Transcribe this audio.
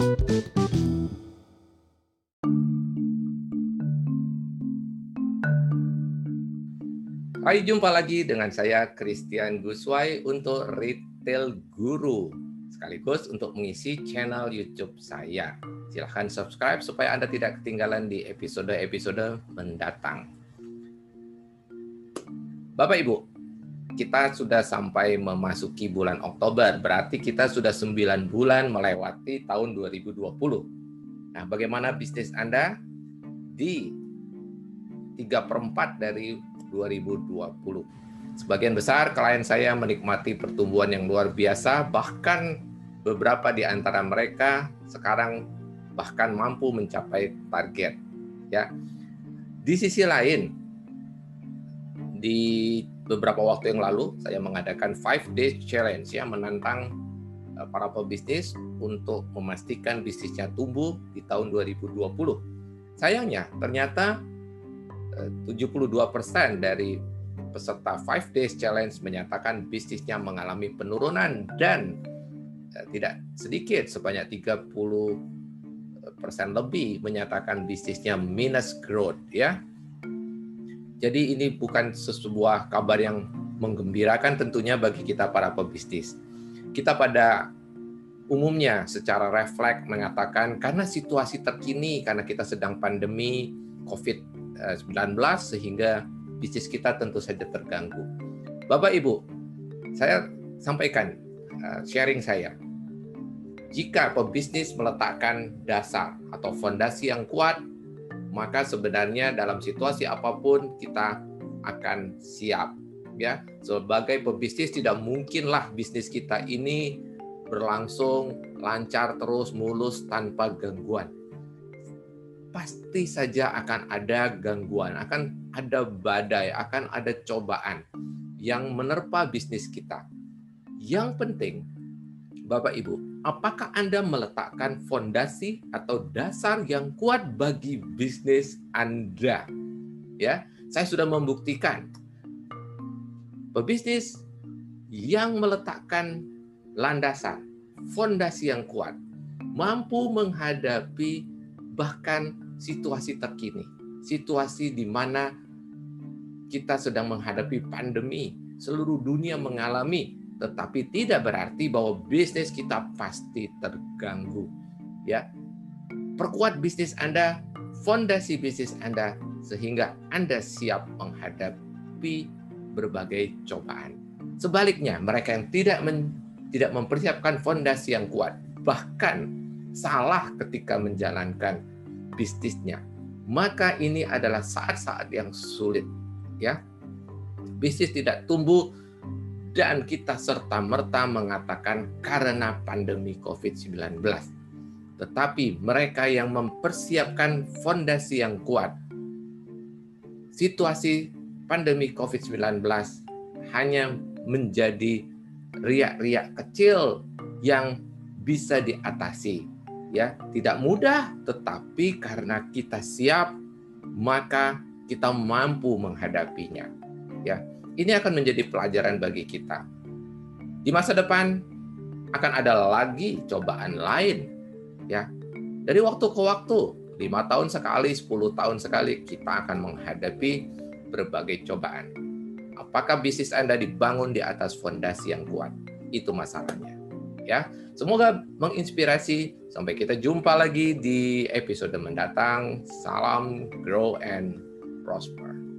Hai, jumpa lagi dengan saya Christian Guswai untuk Retail Guru sekaligus untuk mengisi channel YouTube saya. Silahkan subscribe supaya Anda tidak ketinggalan di episode-episode mendatang. Bapak Ibu, kita sudah sampai memasuki bulan Oktober, berarti kita sudah 9 bulan melewati tahun 2020. Nah, bagaimana bisnis Anda di 3 per 4 dari 2020. Sebagian besar klien saya menikmati pertumbuhan yang luar biasa, bahkan beberapa di antara mereka sekarang bahkan mampu mencapai target. Ya, di sisi lain, di beberapa waktu yang lalu saya mengadakan five days challenge ya menantang eh, para pebisnis untuk memastikan bisnisnya tumbuh di tahun 2020. Sayangnya ternyata 72% dari peserta Five Days Challenge menyatakan bisnisnya mengalami penurunan dan eh, tidak sedikit sebanyak 30 persen lebih menyatakan bisnisnya minus growth ya. Jadi ini bukan sebuah kabar yang menggembirakan tentunya bagi kita para pebisnis. Kita pada umumnya secara refleks mengatakan karena situasi terkini karena kita sedang pandemi COVID 19 sehingga bisnis kita tentu saja terganggu. Bapak Ibu, saya sampaikan uh, sharing saya. Jika pebisnis meletakkan dasar atau fondasi yang kuat, maka sebenarnya dalam situasi apa pun kita akan siap. Ya, sebagai pebisnis tidak mungkinlah bisnis kita ini berlangsung lancar terus mulus tanpa gangguan pasti saja akan ada gangguan, akan ada badai, akan ada cobaan yang menerpa bisnis kita. Yang penting, Bapak Ibu, apakah Anda meletakkan fondasi atau dasar yang kuat bagi bisnis Anda? Ya, saya sudah membuktikan pebisnis yang meletakkan landasan, fondasi yang kuat, mampu menghadapi bahkan situasi terkini, situasi di mana kita sedang menghadapi pandemi, seluruh dunia mengalami, tetapi tidak berarti bahwa bisnis kita pasti terganggu. Ya, perkuat bisnis Anda, fondasi bisnis Anda sehingga Anda siap menghadapi berbagai cobaan. Sebaliknya, mereka yang tidak men, tidak mempersiapkan fondasi yang kuat, bahkan salah ketika menjalankan bisnisnya, maka ini adalah saat-saat yang sulit ya. Bisnis tidak tumbuh dan kita serta-merta mengatakan karena pandemi Covid-19. Tetapi mereka yang mempersiapkan fondasi yang kuat, situasi pandemi Covid-19 hanya menjadi riak-riak kecil yang bisa diatasi ya. Tidak mudah tetapi karena kita siap maka kita mampu menghadapinya ya ini akan menjadi pelajaran bagi kita di masa depan akan ada lagi cobaan lain ya dari waktu ke waktu lima tahun sekali 10 tahun sekali kita akan menghadapi berbagai cobaan apakah bisnis Anda dibangun di atas fondasi yang kuat itu masalahnya ya. Semoga menginspirasi. Sampai kita jumpa lagi di episode mendatang. Salam grow and prosper.